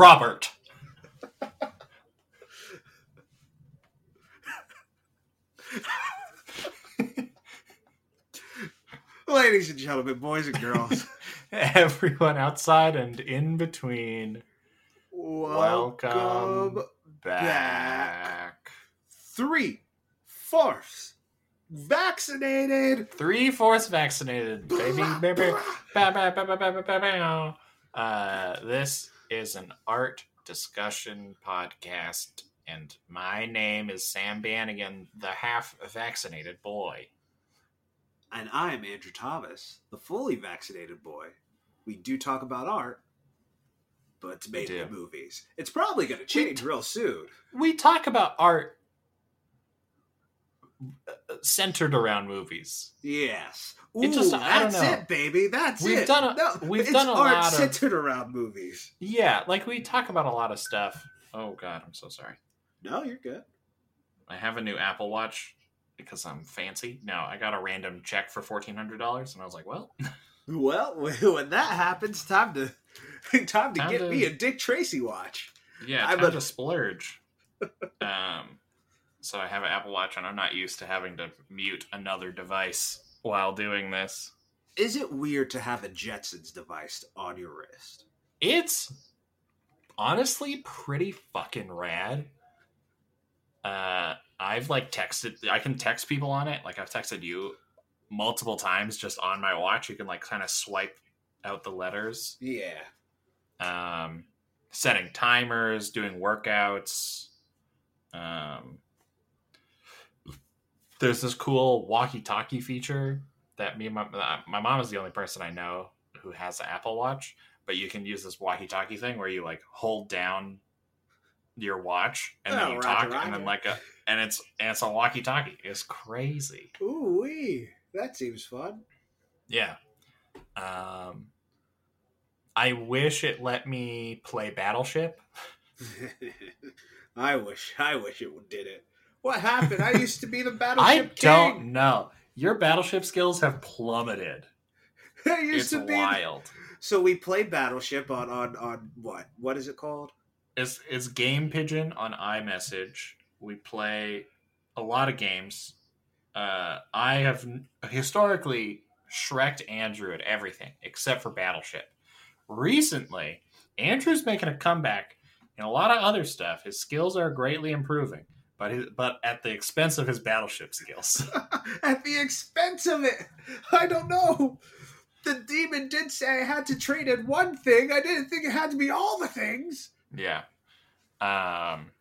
Robert. Ladies and gentlemen, boys and girls, Everyone outside and in between. welcome, Welcome back. back. three fourths vaccinated. Three fourths vaccinated, baby, baby. Ba, ba, ba, ba, ba, ba, ba, ba. Uh, this is an art discussion podcast, and my name is Sam Bannigan, the half vaccinated boy. And I'm Andrew Thomas, the fully vaccinated boy. We do talk about art, but it's mainly movies. It's probably going to change real soon. We talk about art centered around movies. Yes. It just- Ooh, I don't that's it, baby. That's We've it. done a- no, we've done a art lot of- centered around movies. Yeah, like we talk about a lot of stuff. Oh God, I'm so sorry. No, you're good. I have a new Apple Watch because I'm fancy. No, I got a random check for fourteen hundred dollars, and I was like, "Well, Well, when that happens, time to time to Time get to- me a Dick Tracy watch. yeah, I'm time a- to splurge." um, so I have an Apple Watch, and I'm not used to having to mute another device while doing this. Is it weird to have a Jetsons device on your wrist? It's honestly pretty fucking rad. Uh, I've like texted. I can text people on it. Like I've texted you multiple times just on my watch. You can like kind of swipe out the letters. Yeah. Um, setting timers, doing workouts. Um, there's this cool walkie-talkie feature that me and my my mom is the only person I know who has an Apple Watch. But you can use this walkie-talkie thing where you like hold down your watch and then Oh, you roger, talk, and then like a and it's and it's a walkie-talkie. It's crazy. Ooh wee. That seems fun. Yeah. Um, I wish it let me play Battleship. I wish I wish it did it. What happened? I used to be the battleship. I battleship don't know. Your Battleship skills have plummeted. I used It's to be wild. So we played Battleship on on on what? What is it called? It's it's Game Pigeon on iMessage. We play a lot of games. Uh, I have historically shreked Andrew at everything except for Battleship. Recently, Andrew's making a comeback in a lot of other stuff. His skills are greatly improving, but his, but at the expense of his Battleship skills. At the expense of it. I don't know. The demon did say I had to trade in one thing. I didn't think it had to be all the things. Yeah. Um.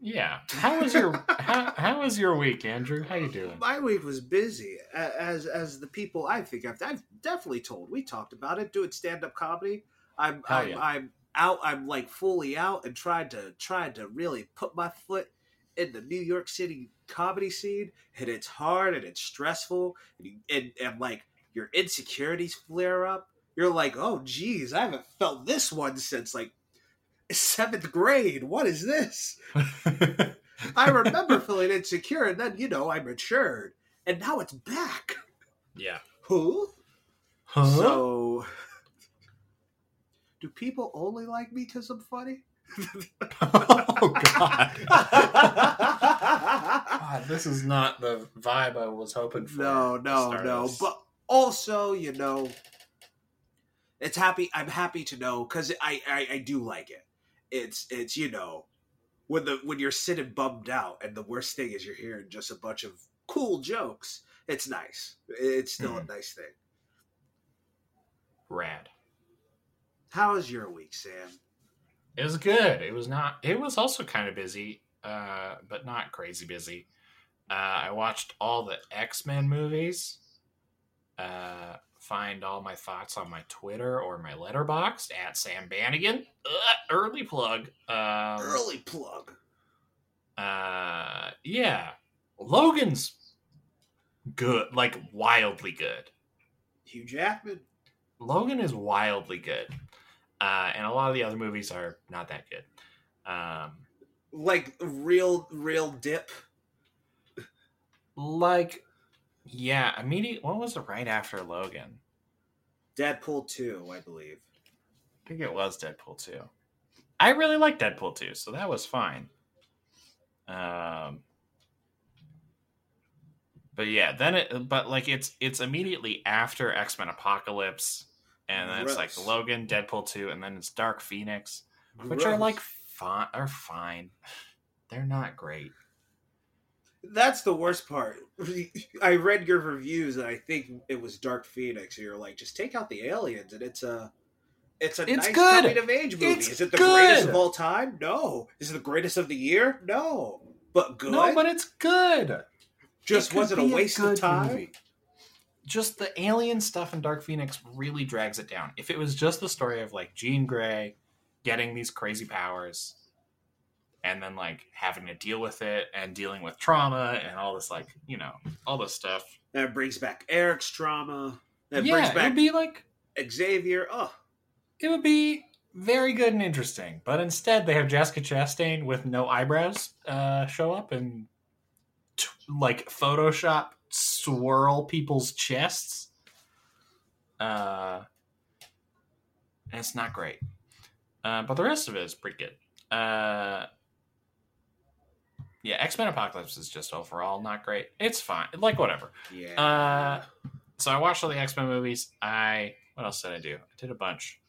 Yeah. How was your how how was your week, Andrew? How you doing? My week was busy, as as the people I think I've, I've definitely told. We talked about it. Doing stand up comedy. I'm I'm, yeah. I'm out. I'm like fully out and tried to tried to really put my foot in the New York City comedy scene, and it's hard and it's stressful, and you, and, and like your insecurities flare up. You're like, oh geez, I haven't felt this one since like seventh grade. What is this? I remember feeling insecure, and then you know I matured, and now it's back. yeah. who Huh? So, do people only like me because I'm funny? oh God. God, this is not the vibe I was hoping for. no, no, no. this. But also, you know, it's happy. I'm happy to know because I, I I do like it. It's it's you know when the when you're sitting bummed out and the worst thing is you're hearing just a bunch of cool jokes. It's nice. It's still a hmm. nice thing. rad. How was your week, Sam? It was good. It was not. It was also kind of busy, uh, but not crazy busy. Uh, I watched all the X Men movies. Uh, find all my thoughts on my Twitter or my letterbox at Sam Bannigan. Uh, early plug. Um, Early plug. Uh, yeah. Logan's good, like wildly good. Hugh Jackman. Logan is wildly good, uh, and a lot of the other movies are not that good. Um, Like real, real dip. like, yeah, immediate. What was it right after Logan? Deadpool 2, I believe. I think it was Deadpool 2. I really liked Deadpool 2, so that was fine. Um But yeah, then it but like it's it's immediately after X-Men Apocalypse and then it's like Gross. Logan, Deadpool 2 and then it's Dark Phoenix, which are like fine are fine. They're not great. That's the worst part. I read your reviews, and I think it was Dark Phoenix. You're like, just take out the aliens, and it's a, it's a It's nice good. coming of age movie. It's Is it the good. greatest of all time? No. Is it the greatest of the year? No. But good. No, but it's good. Just It wasn't a waste of time. movie. Just the alien stuff in Dark Phoenix really drags it down. If it was just the story of like Jean Grey getting these crazy powers and then like having to deal with it and dealing with trauma and all this like, you know, all this stuff. That brings back Eric's trauma. That yeah, brings it back would be like Xavier. Oh, it would be very good and interesting. But instead they have Jessica Chastain with no eyebrows uh show up and like Photoshop swirl people's chests. Uh, and it's not great. Uh, but the rest of it is pretty good. Uh, yeah, X Men Apocalypse is just overall not great. It's fine. Like, whatever. yeah. Uh, so I watched all the X Men movies. I, what else did I do? I did a bunch.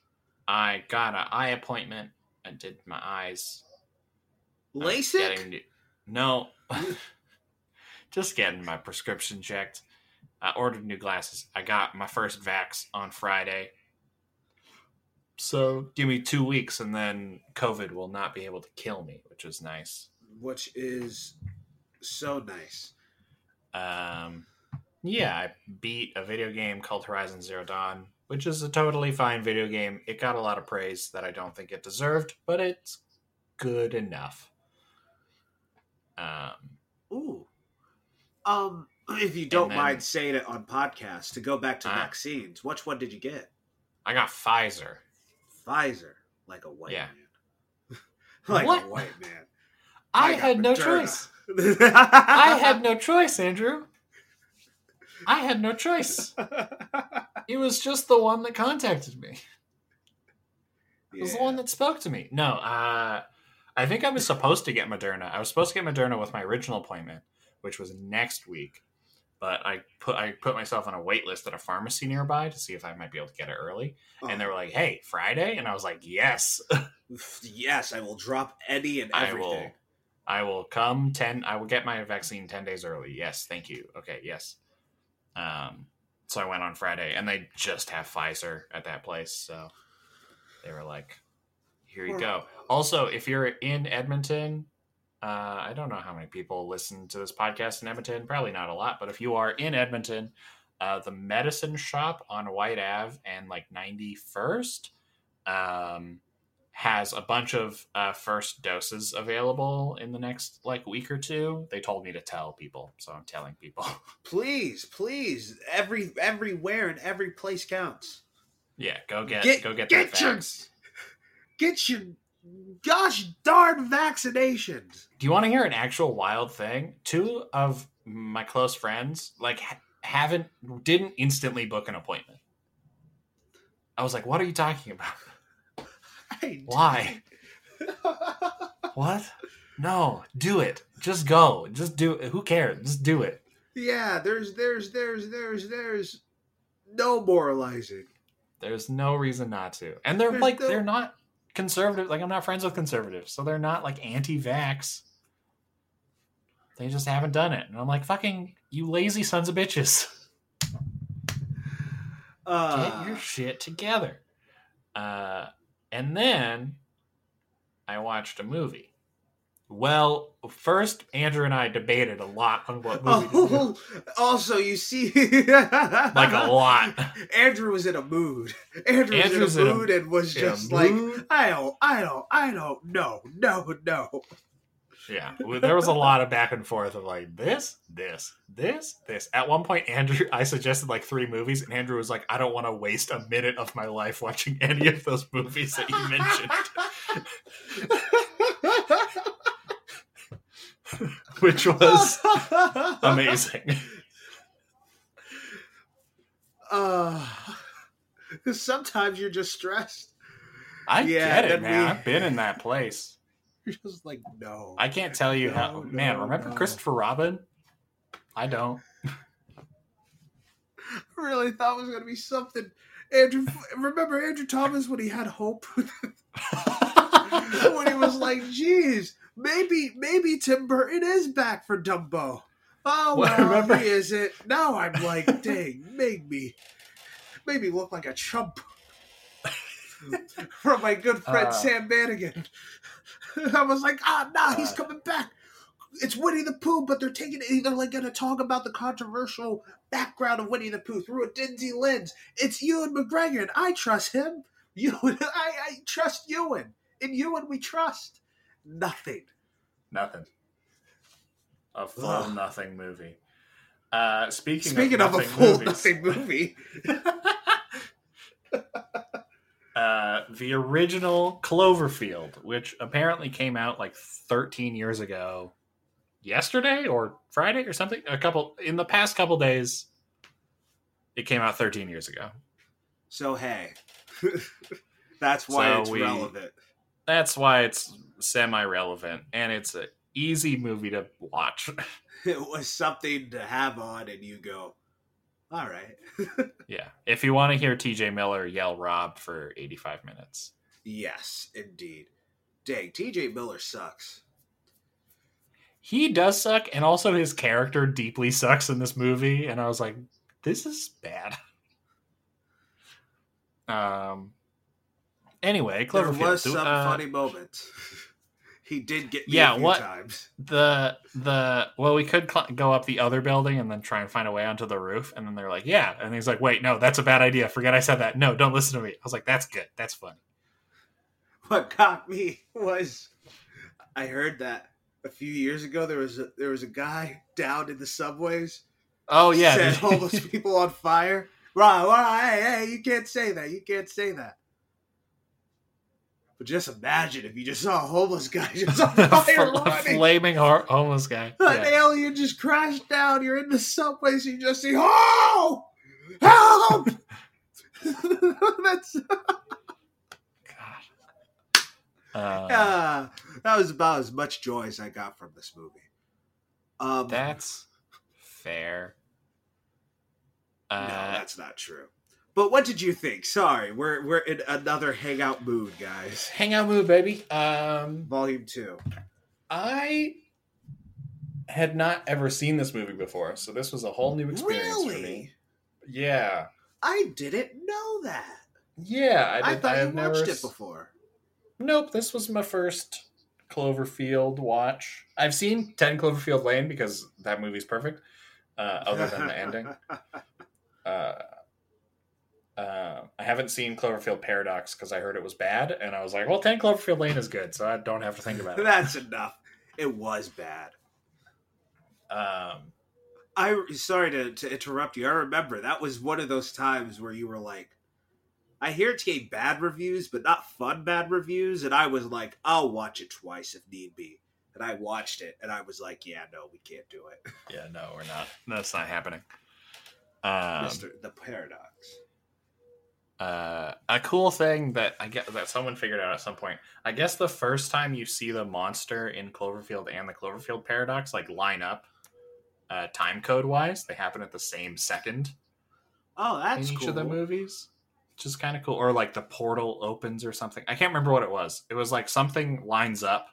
I got an eye appointment. I did my eyes. LASIK. new- no. Just getting my prescription checked. I ordered new glasses. I got my first vax on Friday. So give me two weeks and then COVID will not be able to kill me, which is nice. which is so nice. Um, yeah, I beat a video game called Horizon Zero Dawn, which is a totally fine video game. It got a lot of praise that I don't think it deserved, but it's good enough. Um, Ooh. Um, if you don't then- mind saying it on podcast, to go back to Ah. vaccines, which one did you get? I got Pfizer. Pfizer, like a white Yeah. man. like What? a white man. I, got had no choice. I had no choice, Andrew. I had no choice. It was just the one that contacted me. It was the one that spoke to me. No, uh, I think I was supposed to get Moderna. I was supposed to get Moderna with my original appointment, which was next week. But I put I put myself on a wait list at a pharmacy nearby to see if I might be able to get it early. And they Oh, were like, "Hey, Friday," and I was like, "Yes, yes, I will drop any and I everything. will. I will come ten. I will get my vaccine ten days early. Yes, thank you. Okay, yes." Um, so I went on Friday, and they just have Pfizer at that place, so they were like, "Here you go." Also, if you're in Edmonton, uh, I don't know how many people listen to this podcast in Edmonton. Probably not a lot, but if you are in Edmonton, uh, the medicine shop on White Ave and like 91st um, has a bunch of uh, first doses available in the next like week or two. They told me to tell people, so I'm telling people. Please, please, every everywhere and every place counts. yeah, go get, Get- go get, get that your- vax. Get your gosh darn vaccinations. Do you want to hear an actual wild thing? Two of my close friends like ha- haven't didn't instantly book an appointment. I was like, "What are you talking about? Why? What? No, do it. Just go. Just do it. Who cares? Just do it." yeah, there's there's there's there's there's no moralizing. There's no reason not to. And they're There's like no- they're not conservative. Like I'm not friends with conservatives, so they're not like anti-vax. They just haven't done it. And I'm like, "Fucking you lazy sons of bitches." Uh, get your shit together. Uh, and then I watched a movie. Well, first Andrew and I debated a lot on what movie. Oh, also, you see, like a lot. Andrew was in a mood. Andrew Andrew's was in in a- a mood and was just like, mood. I don't, I don't, I don't know, no, no. Yeah, there was a lot of back and forth of like this, this, this, this. At one point, Andrew, I suggested like three movies, and Andrew was like, "I don't want to waste a minute of my life watching any of those movies that you mentioned," which was amazing. Uh, sometimes you're just stressed. I Yeah, get it, man. we- I've been in that place. You're just like, no. I can't tell you how. No, man, remember no. Christopher Robin? I don't. really thought it was going to be something. Andrew, remember Andrew Thomas when he had hope? when he was like, geez, maybe, maybe Tim Burton is back for Dumbo. Oh, Well, well, remember- he isn't. Now I'm like, dang, made me, made me look like a chump. From my good friend Uh. Sam Madigan. I was like, ah, nah, he's Uh. coming back. It's Winnie the Pooh, but they're taking it. They're like going to talk about the controversial background of Winnie the Pooh through a dingy lens. It's Ewan McGregor, and I trust him. Ewan, I, I trust Ewan. In Ewan, we trust. Nothing. Nothing. A full Ugh. nothing movie. Uh, speaking, Speaking of, of, a full movies, nothing movie, uh, the original Cloverfield, which apparently came out like 13 years ago, yesterday or Friday or something. A couple in the past couple days, it came out 13 years ago. so hey, that's why So it's we- relevant. That's why it's semi-relevant, and it's an easy movie to watch. It was something to have on, and you go, all right. yeah, if you want to hear T.J. Miller yell "Rob" for 85 minutes. yes, indeed. Dang, T.J. Miller sucks. he does suck and also his character deeply sucks in this movie and i was like this is bad um anyway There was some uh, funny moments. he did get me Yeah, a few what- times. the the well we could cl- go up the other building and then try and find a way onto the roof and then they're like yeah and he's like wait no that's a bad idea forget i said that no don't listen to me i was like that's good that's funny What got me was I heard that a few years ago there was a, there was a guy down in the subways oh yeah set homeless people on fire. Right, right, hey, hey, you can't say that. You can't say that. But just imagine if you just saw a homeless guy just on a fire running. flaming homeless guy An Yeah. alien just crashed down. You're in the subways. You just see, oh, help! That's God. Uh, uh, that was about as much joy as I got from this movie. Um, That's fair. no, Uh, that's not true. But what did you think? Sorry, we're we're in another hangout mood, guys. hangout mood, baby. Um, Volume two. I had not ever seen this movie before, so this was a whole new experience for me. Really? Yeah, I didn't know that. yeah. I, I, thought I you never. watched it before. Nope, this was my first Cloverfield watch. I've seen Ten Cloverfield Lane because that movie's perfect. Uh, other than the ending. uh, uh, I haven't seen Cloverfield Paradox because I heard it was bad, and I was like, "Well, Ten Cloverfield Lane is good, so I don't have to think about it." That's enough. It was bad. um, I sorry to, to interrupt you. I remember that was one of those times where you were like, I hear it's getting bad reviews, but not fun bad reviews, and I was like, I'll watch it twice if need be. And I watched it, and I was like, Yeah, no, we can't do it, yeah, no, we're not. That's not happening. Um, Mister the Paradox. Uh, a cool thing that I get that someone figured out at some point. I guess the first time you see the monster in Cloverfield and the Cloverfield paradox like line up, uh, time code wise, they happen at the same second Oh, that's in each cool. of the movies, which is kind of cool. Or like the portal opens or something. I can't remember what it was. It was like something lines up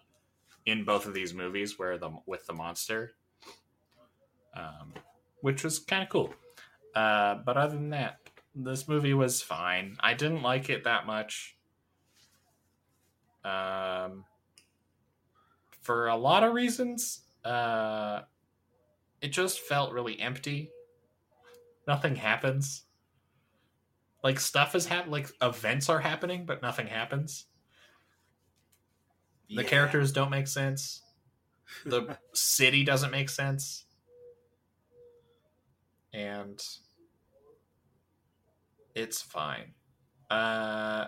in both of these movies where the with the monster, um, which was kind of cool. Uh, but other than that, this movie was fine. I didn't like it that much. Um, for a lot of reasons, uh, it just felt really empty. Nothing happens. Like stuff is hap- like events are happening, but nothing happens. The Yeah. characters don't make sense. the city doesn't make sense. And it's fine. Uh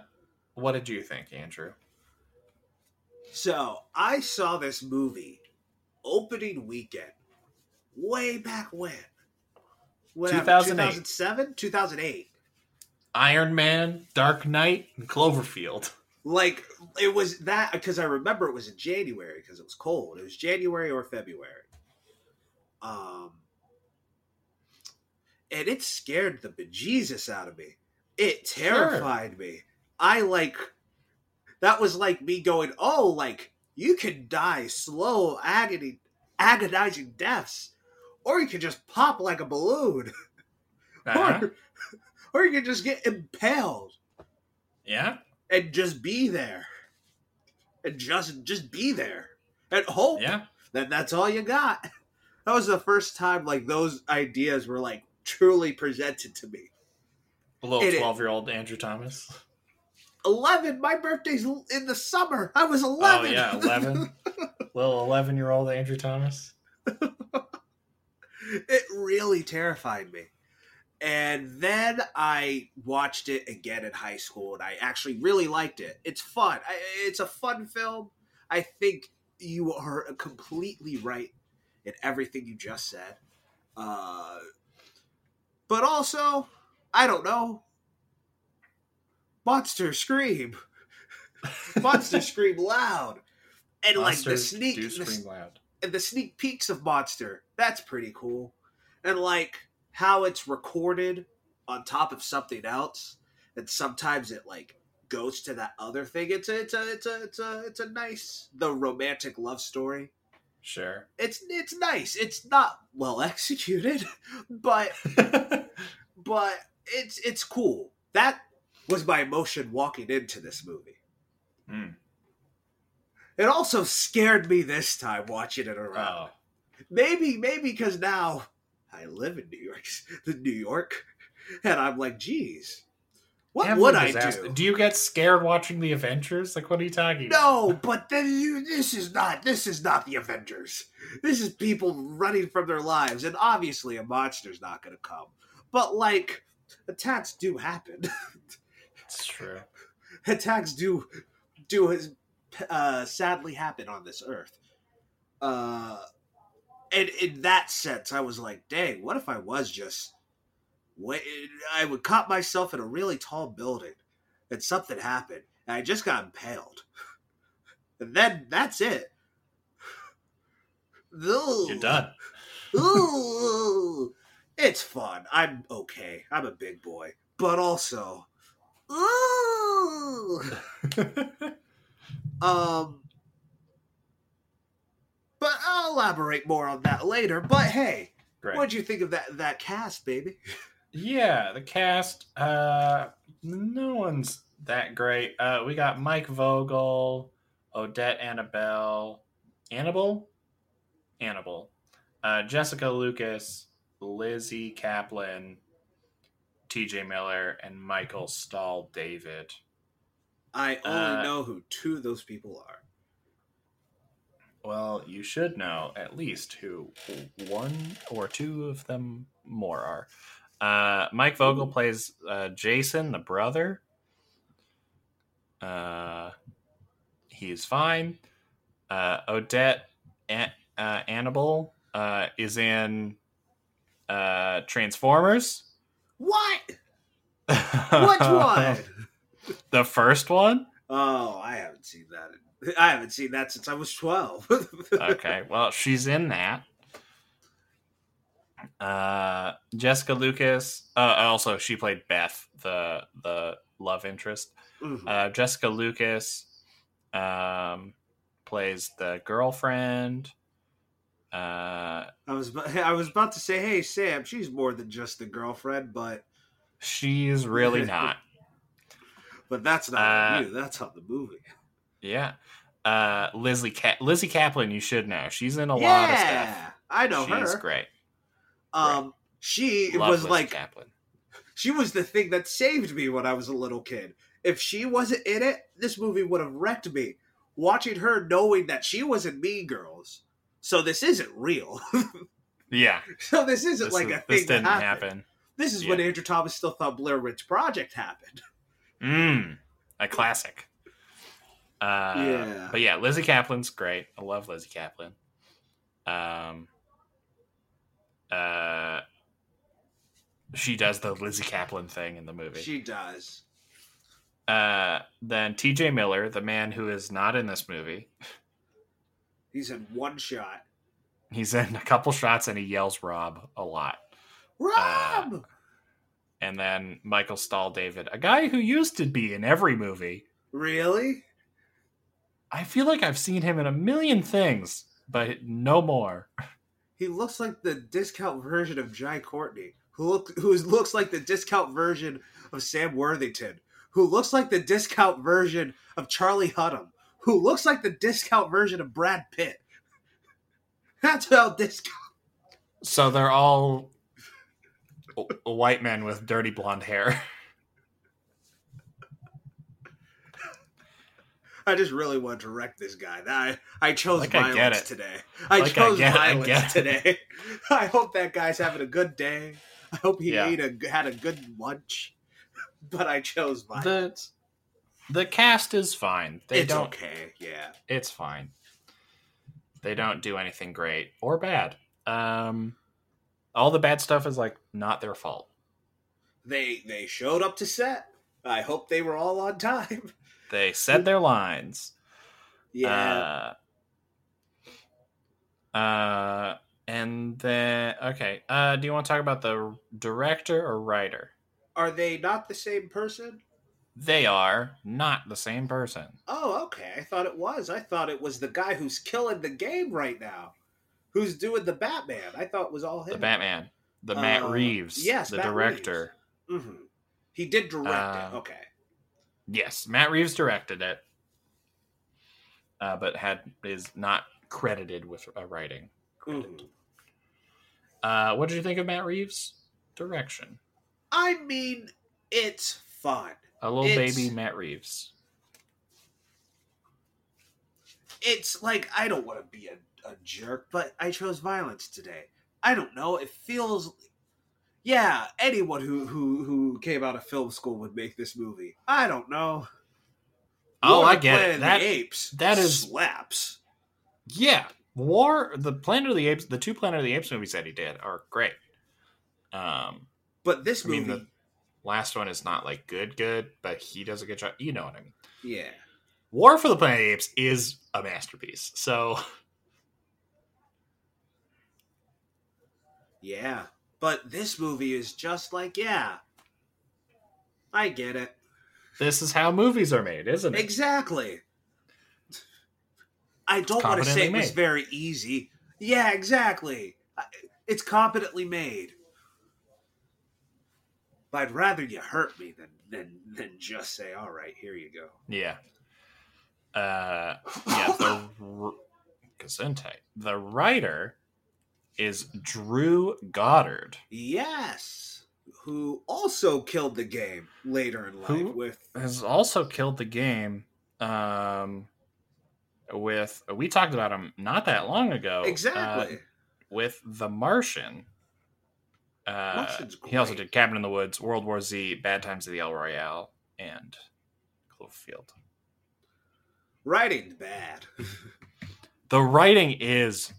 what did you think, Andrew? So I saw this movie opening weekend way back when. Whatever, 2008. 2007? 2008. Iron Man, Dark Knight, and Cloverfield. Like, it was that because I remember it was in January because it was cold. It was January or February. Um, and it scared the bejesus out of me. It terrified me. I like, that was like me going, oh, like, you can die slow, agony, agonizing deaths, or you can just pop like a balloon, Uh-huh. or, or you can just get impaled Yeah? and just be there, and just just be there, and hope Yeah. that that's all you got. That was the first time like those ideas were like truly presented to me. A little It is. 12 year old Andrew Thomas. Eleven, my birthday's in the summer. I was Oh, eleven. yeah, 11. little 11 year old Andrew Thomas. it really terrified me. And then I watched it again in high school, and I actually really liked it. It's fun. I, it's a fun film. I think you are completely right in everything you just said. Uh, but also, I don't know. Monster scream. Monster scream loud. And like the Monsters sneak, the, loud. and the sneak peeks of Monster. That's pretty cool. And like how it's recorded on top of something else, and sometimes it like goes to that other thing. It's a it's a it's a it's a it's a nice the romantic love story. Sure. It's it's nice. It's not well executed, but but it's it's cool. That was my emotion walking into this movie. Hmm. It also scared me this time watching it around. oh. maybe maybe because now i live in new york the new york and i'm like geez what would i do Do you get scared watching the Avengers? Like, what are you talking about? no but then you this is not this is not the avengers this is people running from their lives and obviously a monster's not gonna come but like attacks do happen It's true. attacks do do uh sadly happen on this earth uh and in that sense i was like dang what if i was just i would caught myself in a really tall building and something happened and i just got impaled and then that's it Ooh. You're done. Ooh, it's fun. I'm okay. I'm a big boy, but also, ooh, um. But I'll elaborate more on that later. But hey, Great. what'd you think of that that cast, baby? Yeah, the cast. Uh, no one's that great. Uh, we got Mike Vogel, Odette Annable, Annable, Annable, uh, Jessica Lucas, Lizzy Caplan, T.J. Miller, and Michael Stahl David. I only Uh, know who two of those people are. Well, you should know at least who one or two of them more are. Uh, Mike Vogel plays uh, Jason, the brother. Uh, he's fine. Uh, Odette An- uh, Annable uh, is in uh, Transformers. What? Which one? the first one. Oh, I haven't seen that. I haven't seen that since I was twelve. okay, well, she's in that. Uh, Jessica Lucas. Uh, also, she played Beth, the the love interest. Mhm. Uh, Jessica Lucas um, plays the girlfriend. Uh, I was about- I was about to say, hey Sam, she's more than just the girlfriend, but she's really not. but that's not Uh, you. That's on the movie. Yeah. Uh, Lizzy Ka- Lizzy Caplan, you should know. She's in a lot of stuff. I know She's her. great. Um, she Love was like Caplan. she was the thing that saved me when I was a little kid. If she wasn't in it, this movie would have wrecked me. Watching her, knowing that she wasn't Mean Girls, So this isn't real. Yeah, so this isn't this, like a thing this didn't that happen. happened. This is when Andrew Thomas still thought Blair Witch Project happened. Mm, a classic. Uh, Yeah. But yeah, Lizzy Caplan's great. I love Lizzy Caplan. Um, uh, she does the Lizzy Caplan thing in the movie. She does. uh, then T.J. Miller, the man who is not in this movie, He's in one shot. he's in a couple shots and he yells "Rob" a lot. Rob. And then Michael Stahl David, a guy who used to be in every movie. really? I feel like I've seen him in a million things, but no more. He looks like the discount version of Jai Courtney, who look who looks like the discount version of Sam Worthington, who looks like the discount version of Charlie Hunnam, who looks like the discount version of Brad Pitt. That's how discount. So they're all white men with dirty blonde hair. I just really want to wreck this guy. I I chose Like, I violence get it. today. I Like, I chose get it, I violence get today. I hope that guy's having a good day. I hope he Yeah. ate a had a good lunch. But I chose violence. The cast is fine. They it's don't. okay. Yeah. It's fine. They don't do anything great or bad. Um, all the bad stuff is like not their fault. They they showed up to set. I hope they were all on time. They said their lines. Yeah. Uh, uh, and then okay. Uh, do you want to talk about the director or writer? Are they not the same person? They are not the same person. Oh, okay. I thought it was. I thought it was the guy who's killing the game right now. Who's doing the Batman? I thought it was all him. The Batman, the Matt Uh, Reeves, yes, the Matt director. hmm He did direct Uh, it. Okay. Yes, Matt Reeves directed it, uh, but had is not credited with a writing. credit. Mhm. Uh, what did you think of Matt Reeves' direction? I mean, it's fun. A little It's- baby Matt Reeves. It's like I don't want to be a, a jerk, but I chose violence today. I don't know. It feels, yeah. Anyone who who who came out of film school would make this movie. I don't know. Oh, War I get Planet it. That the Apes. that is- slaps. yeah, War the Planet of the Apes, the two Planet of the Apes movies that he did are great. Um, But this I mean movie, the last one is not like good, good, but he does a good job. You know what I mean? yeah. War for the Planet of the Apes is a masterpiece. So Yeah. But this movie is just like, yeah. I get it. this is how movies are made, isn't it? Exactly. I don't want to say it was made. very easy. Yeah, exactly. It's competently made. But I'd rather you hurt me than than than just say, "All right, here you go." Yeah. Uh, yeah. The r- Gesundheit. The writer is Drew Goddard, Yes, who also killed the game later in life Who? with has also killed the game. Um, with we talked about him not that long ago. uh, exactly. with The Martian. Uh, he also did Cabin in the Woods, World War Z, Bad Times at the El Royale, and Cloverfield. Writing's bad. The writing is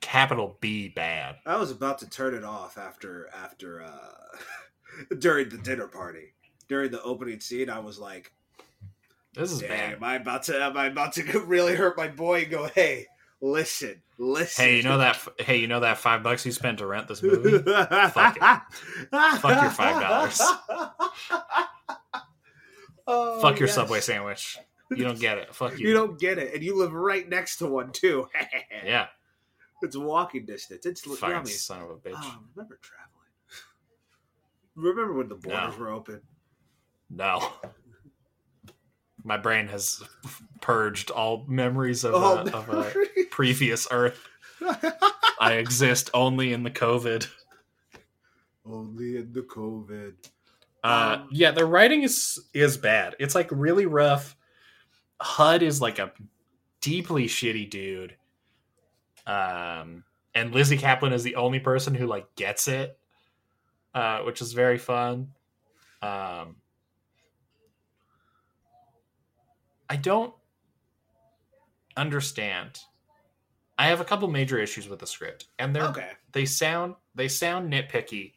capital B bad. I was about to turn it off after after uh during the dinner party. During the opening scene, I was like, This is bad. am I about to am I about to really hurt my boy and go, hey, listen, listen. Hey, you know that? Hey, you know that five bucks you spent to rent this movie? Fuck it. Fuck your $5. Oh, Fuck your yes. Subway sandwich. You don't get it. Fuck you. You don't get it, and you live right next to one too. yeah, it's walking distance. It's fucking yummy. son of a bitch. Oh, remember traveling? Remember when the borders No. were open? No. My brain has purged all memories of, Oh, a, of a previous Earth. I exist only in the COVID. only in the COVID. Uh, Um, yeah, the writing is is bad. It's like really rough. Hud is like a deeply shitty dude. Um, and Lizzy Caplan is the only person who like gets it, uh, which is very fun. Um, I don't understand. I have a couple major issues with the script, and they're Okay. they sound they sound nitpicky,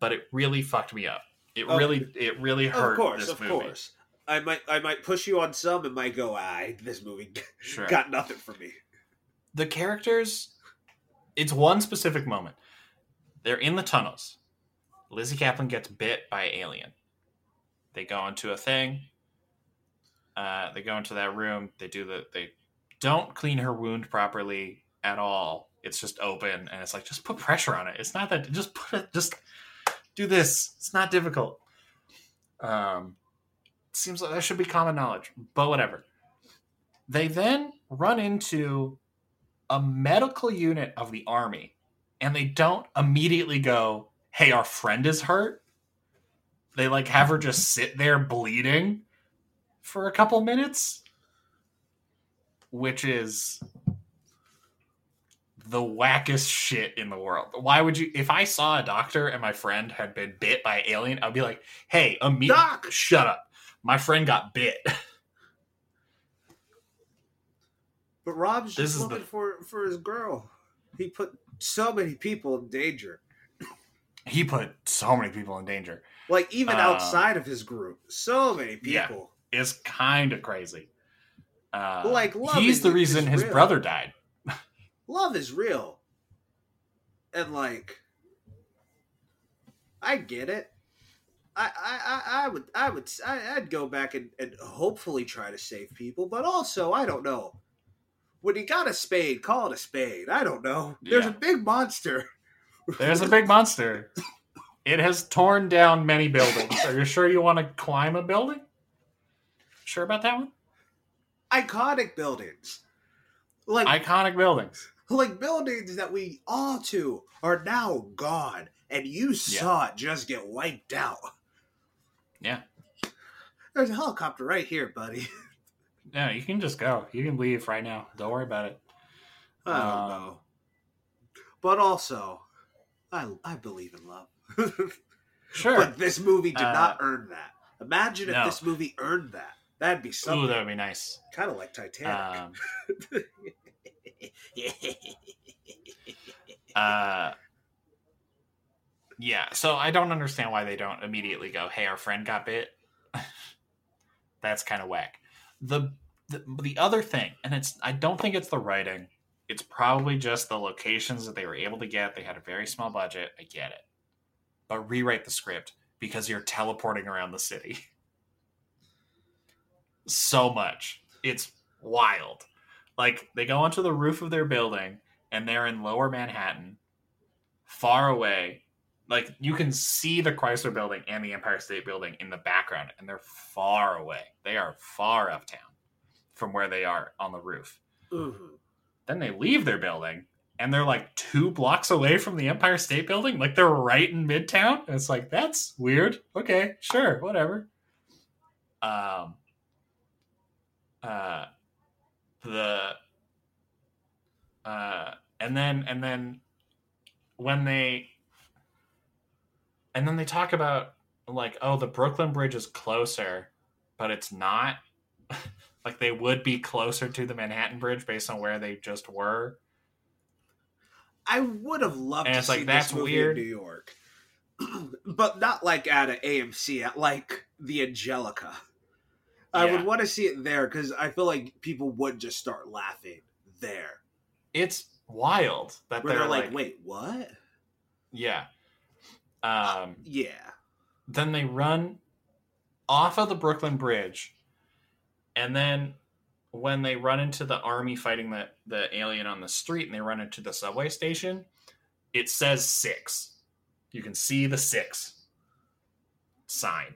but it really fucked me up. It Oh, really it really hurt Of course, this of movie. course. I might I might push you on some and might go, ah, this movie Sure. got nothing for me. The characters it's one specific moment. They're in the tunnels. Lizzy Caplan gets bit by alien. They go into a thing. Uh, they go into that room. They do the they don't clean her wound properly at all. It's just open and it's like just put pressure on it. It's not that just put it just do this. It's not difficult. Um seems like that should be common knowledge but whatever. They then run into a medical unit of the army and they don't immediately go, "Hey, our friend is hurt." They like have her just sit there bleeding for a couple minutes, which is the wackest shit in the world. Why would you if I saw a doctor and my friend had been bit by alien, I'd be like, "Hey, immediately Doc! shut up. My friend got bit." But Rob's just looking the- for for his girl. He put so many people in danger. he put so many people in danger. Like even Um, outside of his group, so many yeah. people. It's kind of crazy. Uh, Like, love he's is- the reason his real. brother died. Love is real, and like, I get it. I I I, would I would I, I'd go back and, and hopefully try to save people, but also I don't know. When he got a spade, call it a spade. I don't know. There's Yeah. a big monster. There's a big monster. It has torn down many buildings. Are you sure you want to climb a building? Sure about that one? Iconic buildings, like Iconic buildings. like buildings that we all to are now gone, and you saw it just get wiped out. Yeah. There's a helicopter right here, buddy. No, you can just go. You can leave right now. Don't worry about it. I don't Um, know. But also, I I believe in love. Sure. But this movie did Uh, not earn that. Imagine if this movie earned that. That'd be Ooh, something that would be nice. kind of like Titanic. Um, uh, yeah. So I don't understand why they don't immediately go, "Hey, our friend got bit." That's kind of whack. The, the the other thing, and it's I don't think it's the writing. It's probably just the locations that they were able to get. They had a very small budget. I get it, but rewrite the script because you're teleporting around the city so much. It's wild. Like they go onto the roof of their building and they're in lower Manhattan, far away. Like you can see the Chrysler building and the Empire State Building in the background, and they're far away. They are far uptown from where they are on the roof. Then they leave their building and they're like two blocks away from the Empire State Building. Like they're right in Midtown. And it's like, that's weird. Okay, sure, whatever. Um uh the uh and then and then when they and then they talk about like oh the brooklyn bridge is closer but it's not like they would be closer to the manhattan bridge based on where they just were I would have loved And to it's like, see that's movie weird. in New York, but not like at an AMC at like the Angelika. I Yeah. would want to see it there because I feel like people would just start laughing there. it's wild that Where they're, they're like, like, "Wait, what?" yeah um Yeah, then they run off of the Brooklyn Bridge, and then when they run into the army fighting the the alien on the street, and they run into the subway station, it says six. You can see the six sign,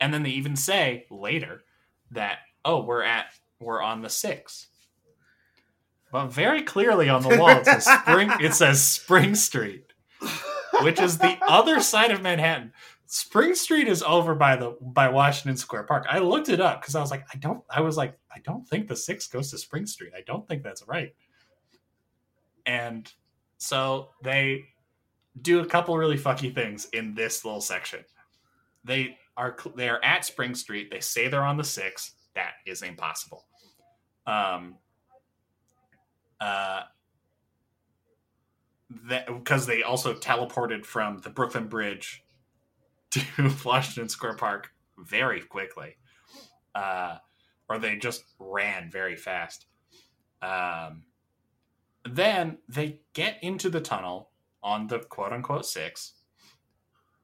and then they even say later that oh, we're at we're on the six. But very clearly on the wall it says Spring. It says Spring Street which is the other side of Manhattan. Spring Street is over by the by Washington Square Park. I looked it up because I was like, I don't. I was like, I don't think the six goes to Spring Street. I don't think that's right. and so they do a couple really fucky things in this little section. They are they are at Spring Street. They say they're on the six. That is impossible. Um. Uh. That because they also teleported from the Brooklyn Bridge to Washington Square Park very quickly, uh, or they just ran very fast. Um, then they get into the tunnel on the quote unquote six,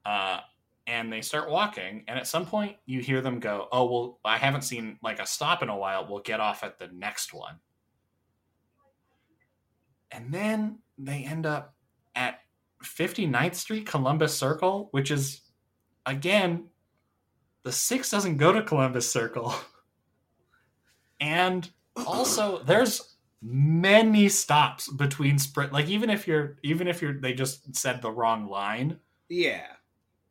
uh, and they start walking. And at some point, you hear them go, "Oh well, I haven't seen like a stop in a while. We'll get off at the next one." And then they end up at 59th Street, Columbus Circle, which is again, the six doesn't go to Columbus Circle. And also, there's many stops between sprint. Like even if you're, even if you're, they just said the wrong line. Yeah.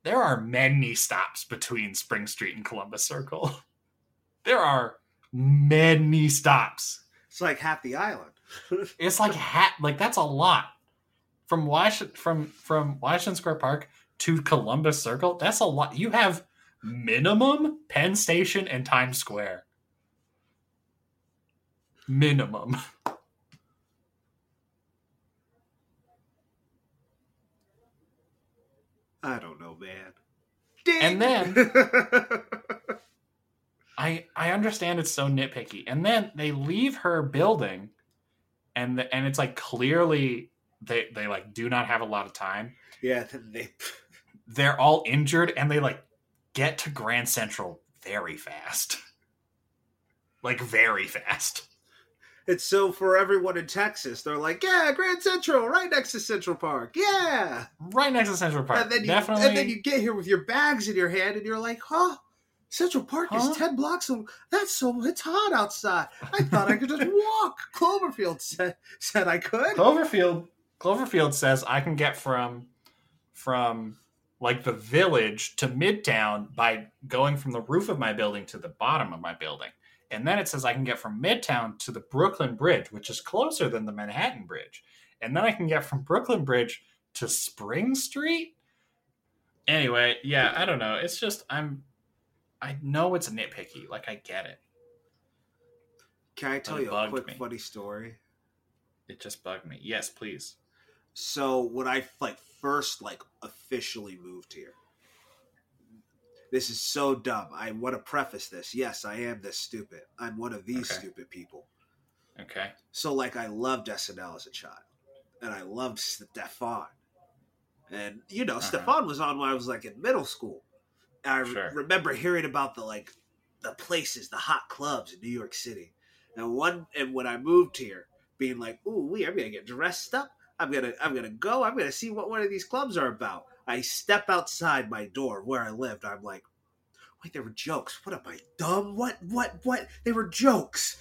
There are many stops between Spring Street and Columbus Circle. There are many stops. It's like half the island. It's like hat, like that's a lot from Washington from from Washington Square Park to Columbus Circle. That's a lot. You have minimum Penn Station and Times Square. Minimum. I don't know, man. And then- I I understand it's so nitpicky. And then they leave her building and the, and it's like clearly they they like do not have a lot of time. yeah, they They're all injured and they like get to Grand Central very fast. Like very fast. It's so for everyone in Texas, they're like, yeah, Grand Central, right next to Central Park, yeah. Right next to Central Park. And then you Definitely and then you get here with your bags in your hand, and you're like, huh. Central Park Huh? is ten blocks. Of, that's so. It's hot outside. I thought I could just walk. Cloverfield said said I could. Cloverfield Cloverfield says I can get from from like the village to Midtown by going from the roof of my building to the bottom of my building. And then it says I can get from Midtown to the Brooklyn Bridge, which is closer than the Manhattan Bridge. And then I can get from Brooklyn Bridge to Spring Street. Anyway, yeah, I don't know. It's just I'm I know it's nitpicky. Like I get it. Can I tell you a quick me. funny story? It just bugged me. Yes, please. So when I like first like officially moved here, this is so dumb. I want to preface this. Yes, I am this stupid. I'm one of these Okay. stupid people. Okay. So like I loved SNL as a child, and I loved Stefon, and you know Uh-huh. Stefon was on when I was like in middle school. I re- Sure. remember hearing about the like the places, the hot clubs in New York City, and one and when I moved here, being like, "Ooh, we, I'm gonna get dressed up. I'm gonna, I'm gonna go. I'm gonna see what one of these clubs are about." I step outside my door where I lived. I'm like, "Wait, there were jokes. What am I dumb? What, what, what? They were jokes.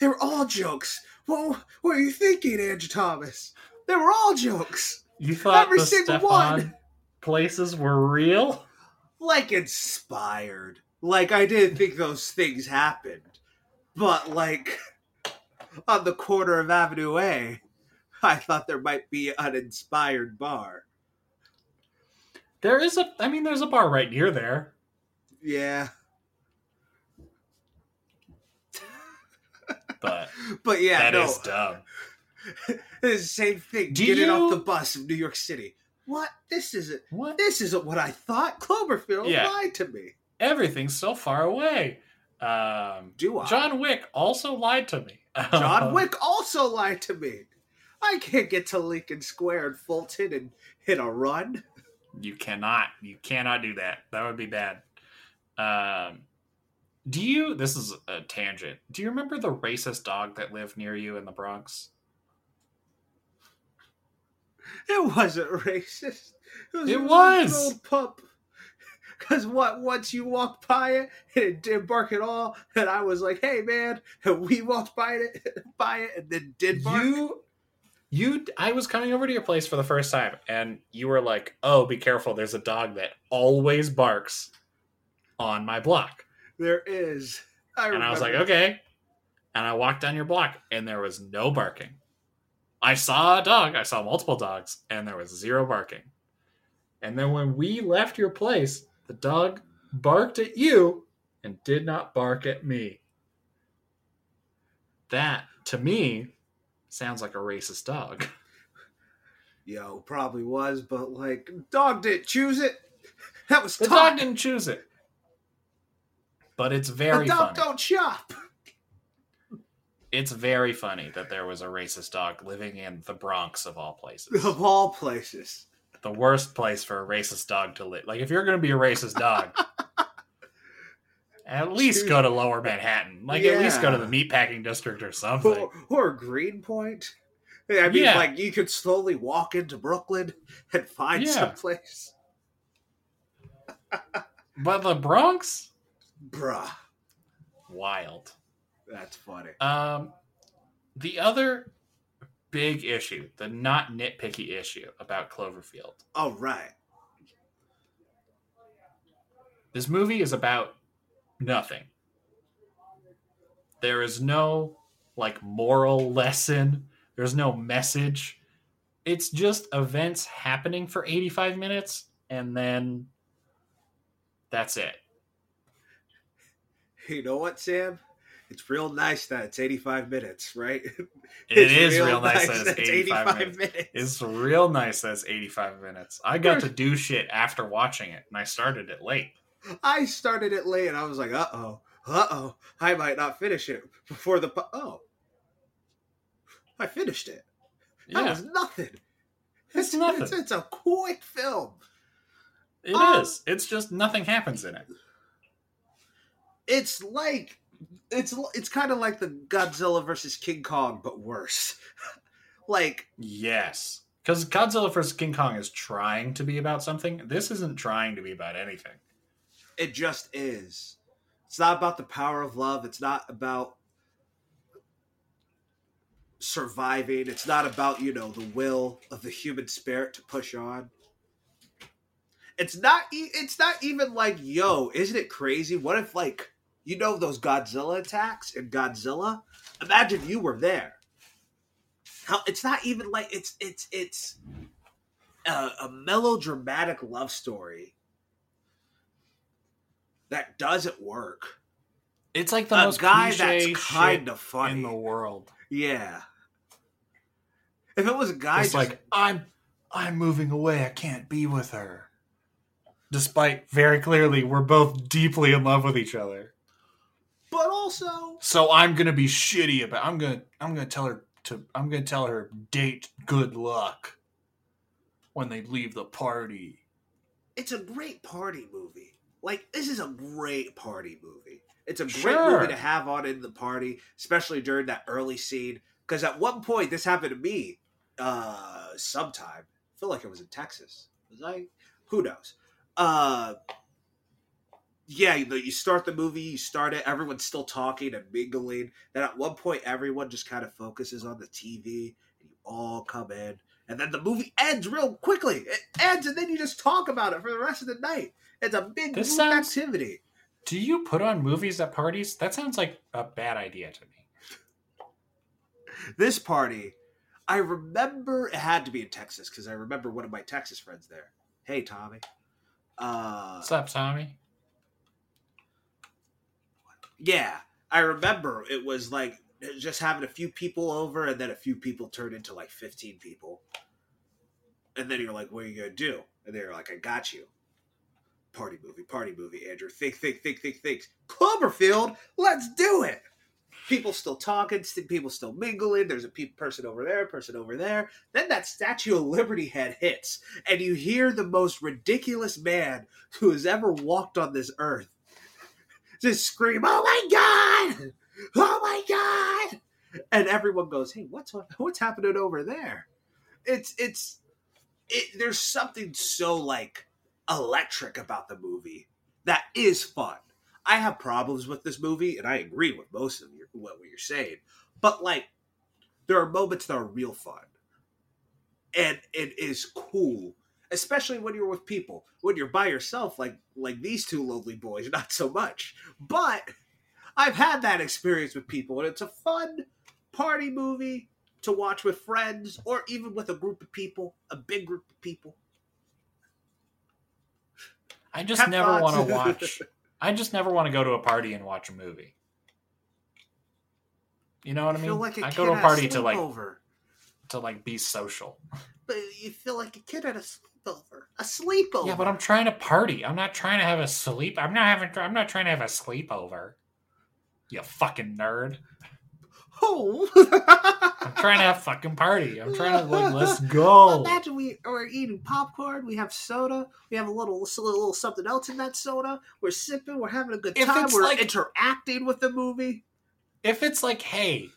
They were all jokes. What, what are you thinking, Andrew Thomas? They were all jokes. You thought Every single Stefon one. places were real? Like inspired. Like I didn't think those things happened. But like on the corner of Avenue A, I thought there might be an inspired bar. There is a I mean there's a bar right near there. Yeah. But But yeah, that is no. dumb. It's the same thing. Do Getting off the bus of New York City. What? This isn't What? this isn't what I thought. Cloverfield Yeah. lied to me. Everything's so far away. Um Do I? John Wick also lied to me. John Wick also lied to me. I can't get to Lincoln Square and Fulton and hit a run. You cannot. You cannot do that. That would be bad. Um do you this is a tangent. Do you remember the racist dog that lived near you in the Bronx? It wasn't racist. It was, It was. old pup. Because what? Once you walked by it it didn't bark at all, and I was like, "Hey, man!" And we walked by it, by it, and then did bark. You you I was coming over to your place for the first time and you were like, "Oh, be careful. There's a dog that always barks on my block." There is. I And I was like, "Okay." And I walked down your block and there was no barking. I saw a dog. I saw multiple dogs, and there was zero barking. And then when we left your place, the dog barked at you and did not bark at me. That, to me, sounds like a racist dog. Yo, probably was, but like, dog didn't choose it. That was The tough. dog didn't choose it. But it's very the dog funny. don't shop. It's very funny that there was a racist dog living in the Bronx of all places. Of all places. the worst place for a racist dog to live. Like if you're going to be a racist dog, at least go to Lower Manhattan. Like at least go to the meatpacking district or something. Or, or Greenpoint. I mean, Yeah. like, you could slowly walk into Brooklyn and find Yeah. some place. But the Bronx, Bruh. wild. That's funny. Um, the other big issue, the not nitpicky issue about Cloverfield. All right. This movie is about nothing. There is no like moral lesson. There's no message. It's just events happening for 85 minutes and then that's it. You know what, Sam? It's real nice that it's 85 minutes, right? It It's is real, nice that that it's 85, minutes. minutes. It's real nice that it's 85 minutes. I got to do shit after watching it and I started it late. I started it late and I was like, uh oh, uh oh, I might not finish it before the. Po- oh. I finished it. That Yeah, was nothing. It's nothing. It's, it's a quick film. it um, is. It's just nothing happens in it. It's like it's it's kind of like the Godzilla versus King Kong, but worse. like Yes. Because Godzilla versus King Kong is trying to be about something. This isn't trying to be about anything. it just is. It's not about the power of love. It's not about surviving. It's not about, you know, the will of the human spirit to push on. It's not e- it's not even like, yo, isn't it crazy? What if like you know those Godzilla attacks in Godzilla? Imagine you were there. How it's not even like it's it's it's a, a melodramatic love story that doesn't work. It's like the a most guy that's kind of funny. in the world. yeah. If it was a guy, It's just, like I'm I'm moving away. I can't be with her. Despite very clearly we're both deeply in love with each other. But also, So I'm gonna be shitty about I'm gonna I'm gonna tell her to I'm gonna tell her date good luck when they leave the party. it's a great party movie. Like this is a great party movie. It's a great Sure. movie to have on in the party, especially during that early scene. Because at one point, this happened to me. Uh, sometime. I feel like it was in Texas. Was I? Who knows? Uh, yeah, you, know, you start the movie, you start it, everyone's still talking and mingling. Then at one point, everyone just kind of focuses on the TV, and you all come in, and then the movie ends real quickly. It ends, and then you just talk about it for the rest of the night. It's a big This group sounds- activity. Do you put on movies at parties? That sounds like a bad idea to me. This party, I remember it had to be in Texas because I remember one of my Texas friends there. Hey, Tommy. Uh, What's up, Tommy? Yeah, I remember it was like just having a few people over, and then a few people turned into like fifteen people, and then you're like, "What are you gonna do?" And they're like, "I got you." Party movie, party movie, Andrew. Think, think, think, think, think. Cloverfield, let's do it. People still talking, people still mingling. There's a pe- person over there, person over there. Then that Statue of Liberty head hits, and you hear the most ridiculous man who has ever walked on this earth just scream, "Oh my god! Oh my god!" And everyone goes, "Hey, what's what's happening over there?" It's it's it. There's something so like electric about the movie that is fun. I have problems with this movie, and I agree with most of your, what you're saying. But like, there are moments that are real fun, and it is cool, especially when you're with people. When you're by yourself, like like these two lonely boys, not so much. But I've had that experience with people, and it's a fun party movie to watch with friends or even with a group of people, a big group of people. I just Have never want to watch. I just never want to go to a party and watch a movie. You know what I mean? like I go to a party to like sleepover. to like be social. But you feel like a kid at a sleepover. A sleepover. Yeah, but I'm trying to party. I'm not trying to have a sleep. I'm not having. I'm not trying to have a sleepover. You fucking nerd. oh. I'm trying to have a fucking party. I'm trying to like let's go. Imagine we are eating popcorn. We have soda. We have a little, a little something else in that soda. We're sipping. We're having a good If time. it's We're like- interacting with the movie. If it's like, hey,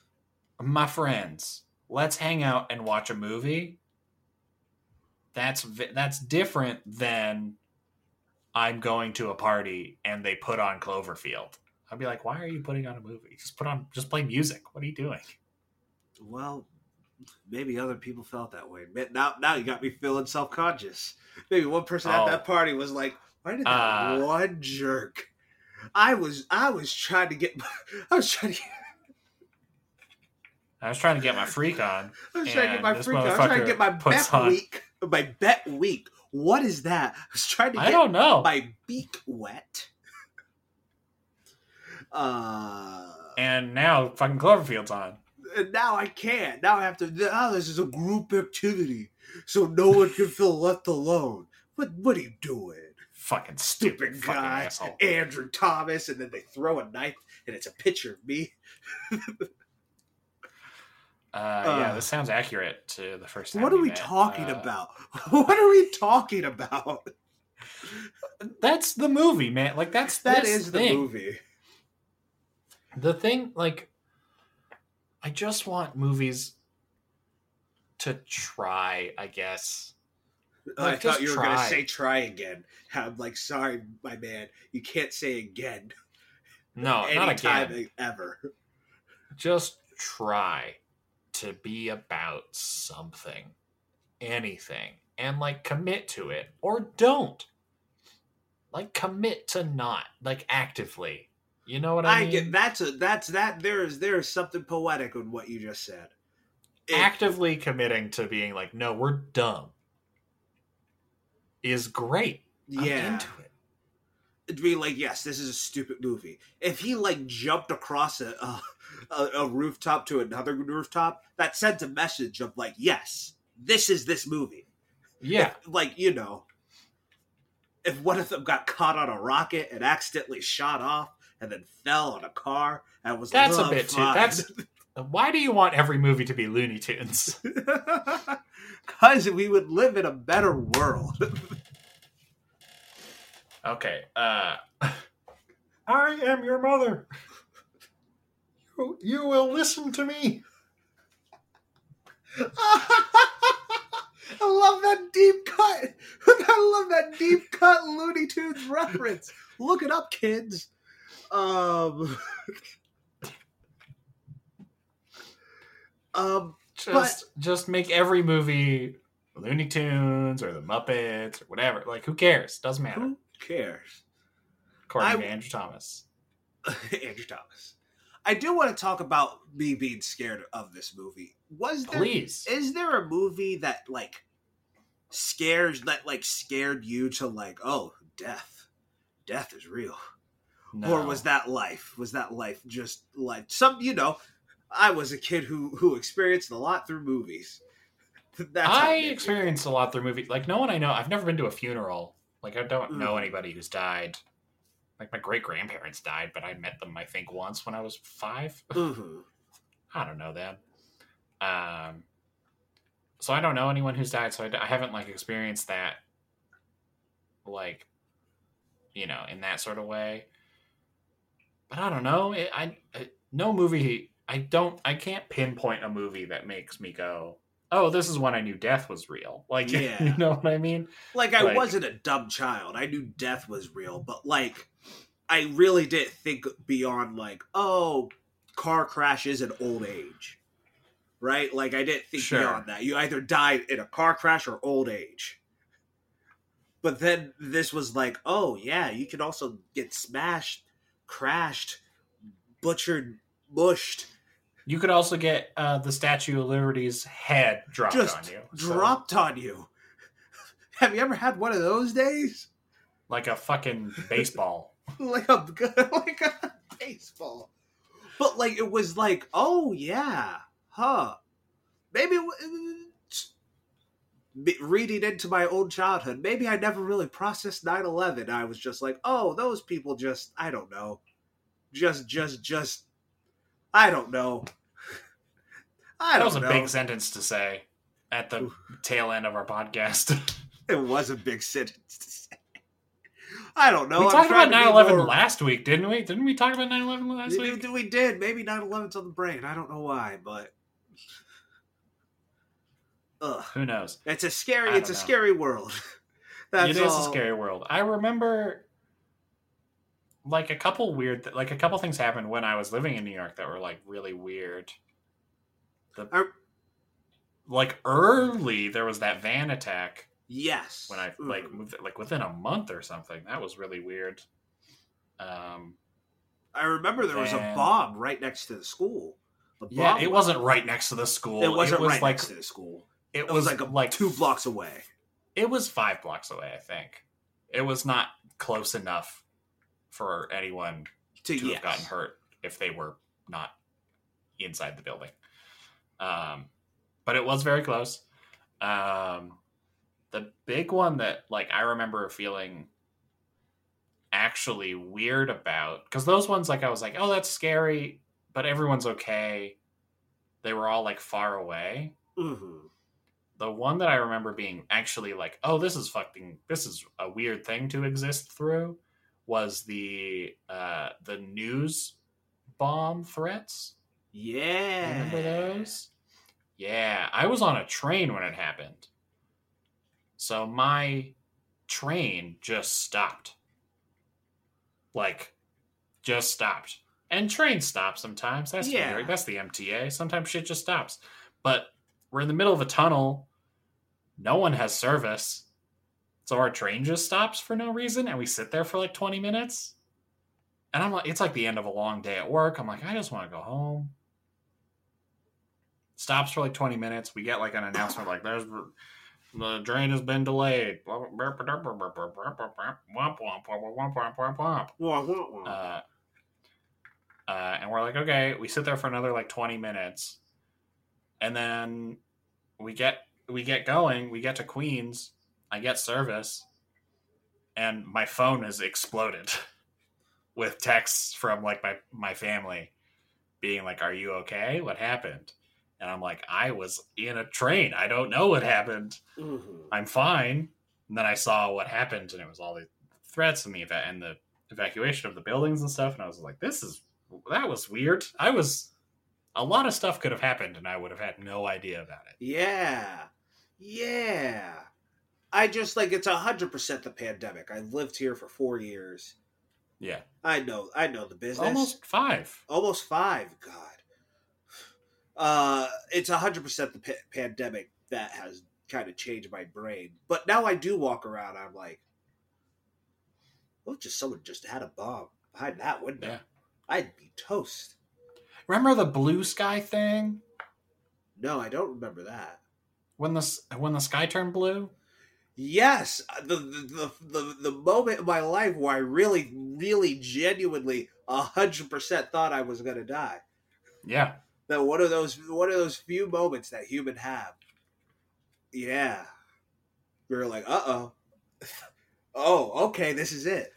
my friends, let's hang out and watch a movie. That's that's different than I'm going to a party and they put on Cloverfield. I'd be like, why are you putting on a movie? Just put on, just play music. What are you doing? Well, maybe other people felt that way. Now, now you got me feeling self conscious. Maybe one person at Oh. that party was like, "Why did that Uh. one jerk?" I was, I was trying to get, I was trying to, Get, I was trying to get my freak on. I was trying to get my freak on. I was trying to get my on- week, my bet week. What is that? I was trying to I get don't know. my beak wet. Uh, And now fucking Cloverfield's on. and now I can't. Now I have to. Now this is a group activity, so no one can feel left alone. What What are you doing, Fucking stupid, stupid guy? Andrew Thomas, and then they throw a knife, and it's a picture of me. Uh, yeah, Uh. this sounds accurate to the first time. What are we met. talking Uh, about? What are we talking about? That's the movie, man. Like that's that is this the thing. movie. The thing, like, I just want movies to try. I guess. I thought you were going to say try again. I'm like, sorry, my man. You can't say again. No, not again. ever. Just try to be about something, anything, and like commit to it or don't. Like commit to not like actively. You know what I, I mean? get that's a that's that there is there is something poetic in what you just said. It- actively committing to being like, no, we're dumb, is great. I'm yeah, into it. it'd be like, yes, this is a stupid movie. If he like jumped across a a, a, a rooftop to another rooftop, that sends a message of like, yes, this is this movie. Yeah, If, like you know, if one of them got caught on a rocket and accidentally shot off and then fell on a car and was that's like, a "Oh, bit too. That's why do you want every movie to be Looney Tunes? Because we would live in a better world. Okay. Uh, I am your mother. You, will listen to me. I love that deep cut. I love that deep cut Looney Tunes reference. Look it up, kids. Um, um, Just, just make every movie Looney Tunes or the Muppets or whatever. Like, who cares? Doesn't matter. who cares? According I- to Andrew Thomas. Andrew Thomas. I do want to talk about me being scared of this movie. Was there Please. is there a movie that like scares that like scared you to like oh death death is real No. or was that life was that life just like some you know i was a kid who who experienced a lot through movies That's I it made me experienced a lot through movies. Like, no one I know. I've never been to a funeral. Like, I don't know Mm. anybody who's died. Like, my great grandparents died, but I met them, I think, once when I was five. feel. Mhm. I don't know them. Um, so I don't know anyone who's died. So I haven't like experienced that, like, you know, in that sort of way. But I don't know. It, I, I no movie. I don't. I can't pinpoint a movie that makes me go, "Oh, this is when I knew death was real." Like, Yeah. you know what I mean? like i Like- wasn't a dumb child i knew death was real but like i really didn't think beyond like oh car crashes and old age right like i didn't think Sure. beyond that you either died in a car crash or old age but then this was like oh yeah you can also get smashed crashed butchered mushed You could also get uh, the Statue of Liberty's head dropped Just on you. So, dropped on you. Have you ever had one of those days? like a fucking baseball. like a like a baseball. But like it was like, oh yeah, huh? Maybe me- reading into my own childhood, maybe I never really processed 9-11. I was just like, oh, those people just, I don't know, just, just, just, I don't know. I That was a know. big sentence to say at the tail end of our podcast. It was a big sentence to say. I don't know. we I'm talked about to 9 11 more- last week, didn't we? Didn't we talk about 9 11 last We- week? We did. Maybe 9 11's on the brain. I don't know why, but. Ugh. Who knows? It's a scary. It's a scary world. That's it is all. a scary world. I remember like a couple weird, th- like a couple things happened when I was living in New York that were like really weird. The, I- like early, there was that van attack Yes. when I like moved, like within a month or something. That was really weird. Um, I remember there was a bomb right next to the school. A yeah, it wasn't right next to the school. It wasn't was right like next to the school. it, It was like a, like two blocks away. It was five blocks away, I think. It was not close enough for anyone To, to yes. have gotten hurt if they were not inside the building. Um, but it was very close. Um, the big one that like I remember feeling actually weird about because those ones like I was like, oh, that's scary, but everyone's okay. They were all like far away. Mhm. The one that I remember being actually like, oh, this is fucking, this is a weird thing to exist through, was the uh, the news bomb threats. Yeah. Remember those? Yeah, I was on a train when it happened. So my train just stopped. Like, just stopped. And trains stop sometimes. That's Yeah. weird. That's the MTA. Sometimes shit just stops. But we're in the middle of a tunnel. No one has service. So our train just stops for no reason and we sit there for like 20 minutes. And I'm like, it's like the end of a long day at work. I'm like, I just want to go home stops for like 20 minutes. We get like an announcement like there's the train has been delayed. Uh, uh, and we're like, okay, we sit there for another like 20 minutes. And then we get we get going, we get to Queens, I get service, and my phone has exploded with texts from like my my family being like, Are you okay? What happened? And I'm like, I was in a train. I don't know what happened. Mhm. I'm fine. And then I saw what happened, and it was all the threats and the eva- and the evacuation of the buildings and stuff. And I was like, "This is that was weird." I was a lot of stuff could have happened, and I would have had no idea about it. Yeah. Yeah. I just like it's a hundred percent the pandemic. I lived here for four years. Yeah, I know I know the business. almost five. almost five. God. Uh, it's a hundred percent the pa- pandemic that has kind of changed my brain. But now I do walk around. I'm like, well, just someone just had a bomb behind that window. Yeah. I'd be toast. Remember the blue sky thing No, I don't remember that. when the when the sky turned blue? Yes, the the the, the, the moment in my life where I really, really, genuinely, a hundred percent thought I was gonna die. Yeah, That one of those one of those few moments that human have. Yeah, we were like, uh oh, oh, okay, this is it.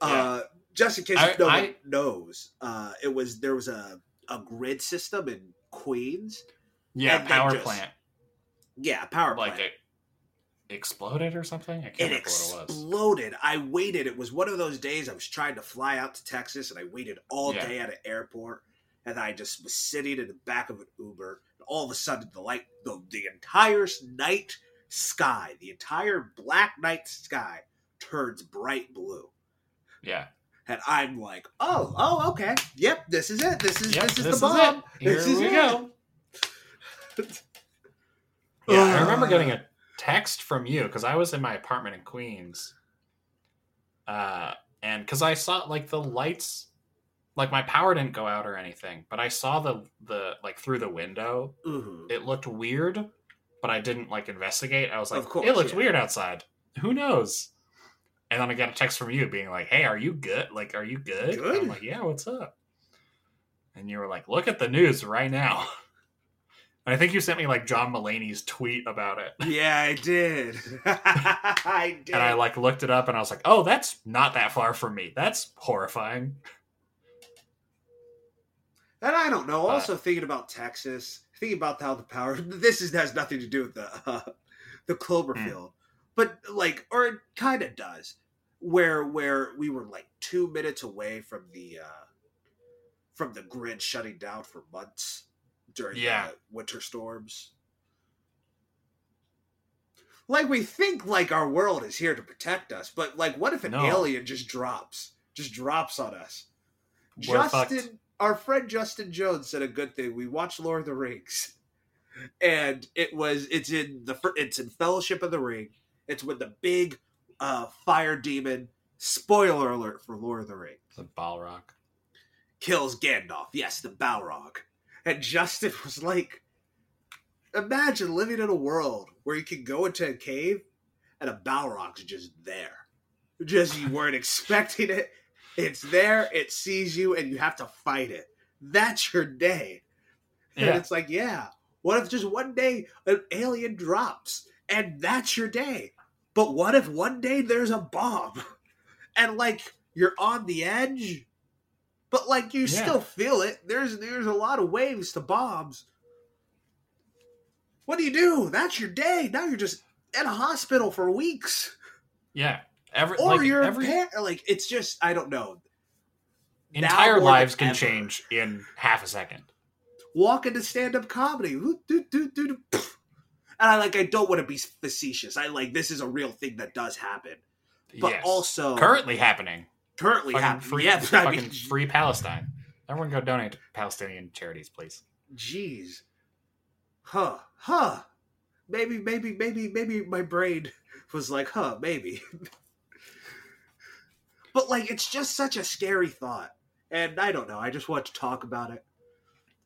Uh, just in case I- no one I- knows, uh, it was there was a a grid system in Queens. yeah, power just- plant Yeah, power like plant. it exploded or something. I can't it remember what it was. exploded. I waited. It was one of those days I was trying to fly out to Texas, and I waited all Yeah. day at an airport, and I just was sitting in the back of an Uber, and all of a sudden the light, the, the entire night sky, the entire black night sky, turns bright blue, Yeah, and I'm like, oh, oh, okay, yep, this is it. This is Yep, this is this the is bomb. it. Here This is we it. go. Yeah, I remember getting a text from you because I was in my apartment in Queens, uh, and because I saw like the lights like my power didn't go out or anything, but I saw the the like through the window. Mhm. It looked weird, but I didn't like investigate. I was like, course, it looks yeah. weird outside. Who knows? And then I got a text from you being like, "Hey, are you good? Like, are you good?" Good. I'm like, "Yeah, what's up?" And you were like, "Look at the news right now." And I think you sent me like John Mulaney's tweet about it. Yeah, I did. I did. And I like looked it up and I was like, "Oh, that's not that far from me. That's horrifying." And I don't know. Also thinking about Texas, thinking about how the power. This is has nothing to do with the uh, the Cloverfield, but like, or it kind of does. Where where we were like two minutes away from the uh, from the grid shutting down for months during Yeah. the winter storms. Like we think like our world is here to protect us, but like, what if an No. alien just drops, just drops on us? We're fucked. Our friend Justin Jones said a good thing. We watched Lord of the Rings, and it was it's in the it's in Fellowship of the Ring. It's with the big uh, fire demon. Spoiler alert for Lord of the Rings The Balrog. kills Gandalf. Yes, the Balrog. And Justin was like, imagine living in a world where you can go into a cave and a Balrog's just there. Just you weren't expecting it. It's there, it sees you, and you have to fight it. That's your day. And it's like, yeah, what if just one day an alien drops and that's your day? But what if one day there's a bomb and like you're on the edge, but like you Yeah. still feel it? There's there's a lot of waves to bombs. What do you do? That's your day. Now you're just in a hospital for weeks, Yeah. Every or like, you're every like it's just I don't know. Entire lives can ever. change in half a second. walk into stand-up comedy. Woo, doo, doo, doo, doo. And I like I don't want to be facetious. I like this is a real thing that does happen. But yes. also currently happening. currently Fucking happening. free, yeah, I fucking mean, free Palestine. Everyone go donate to Palestinian charities, please. jeez. Huh. Huh. Maybe maybe maybe maybe my brain was like, "Huh, maybe." but like it's just such a scary thought. And I don't know. I just want to talk about it.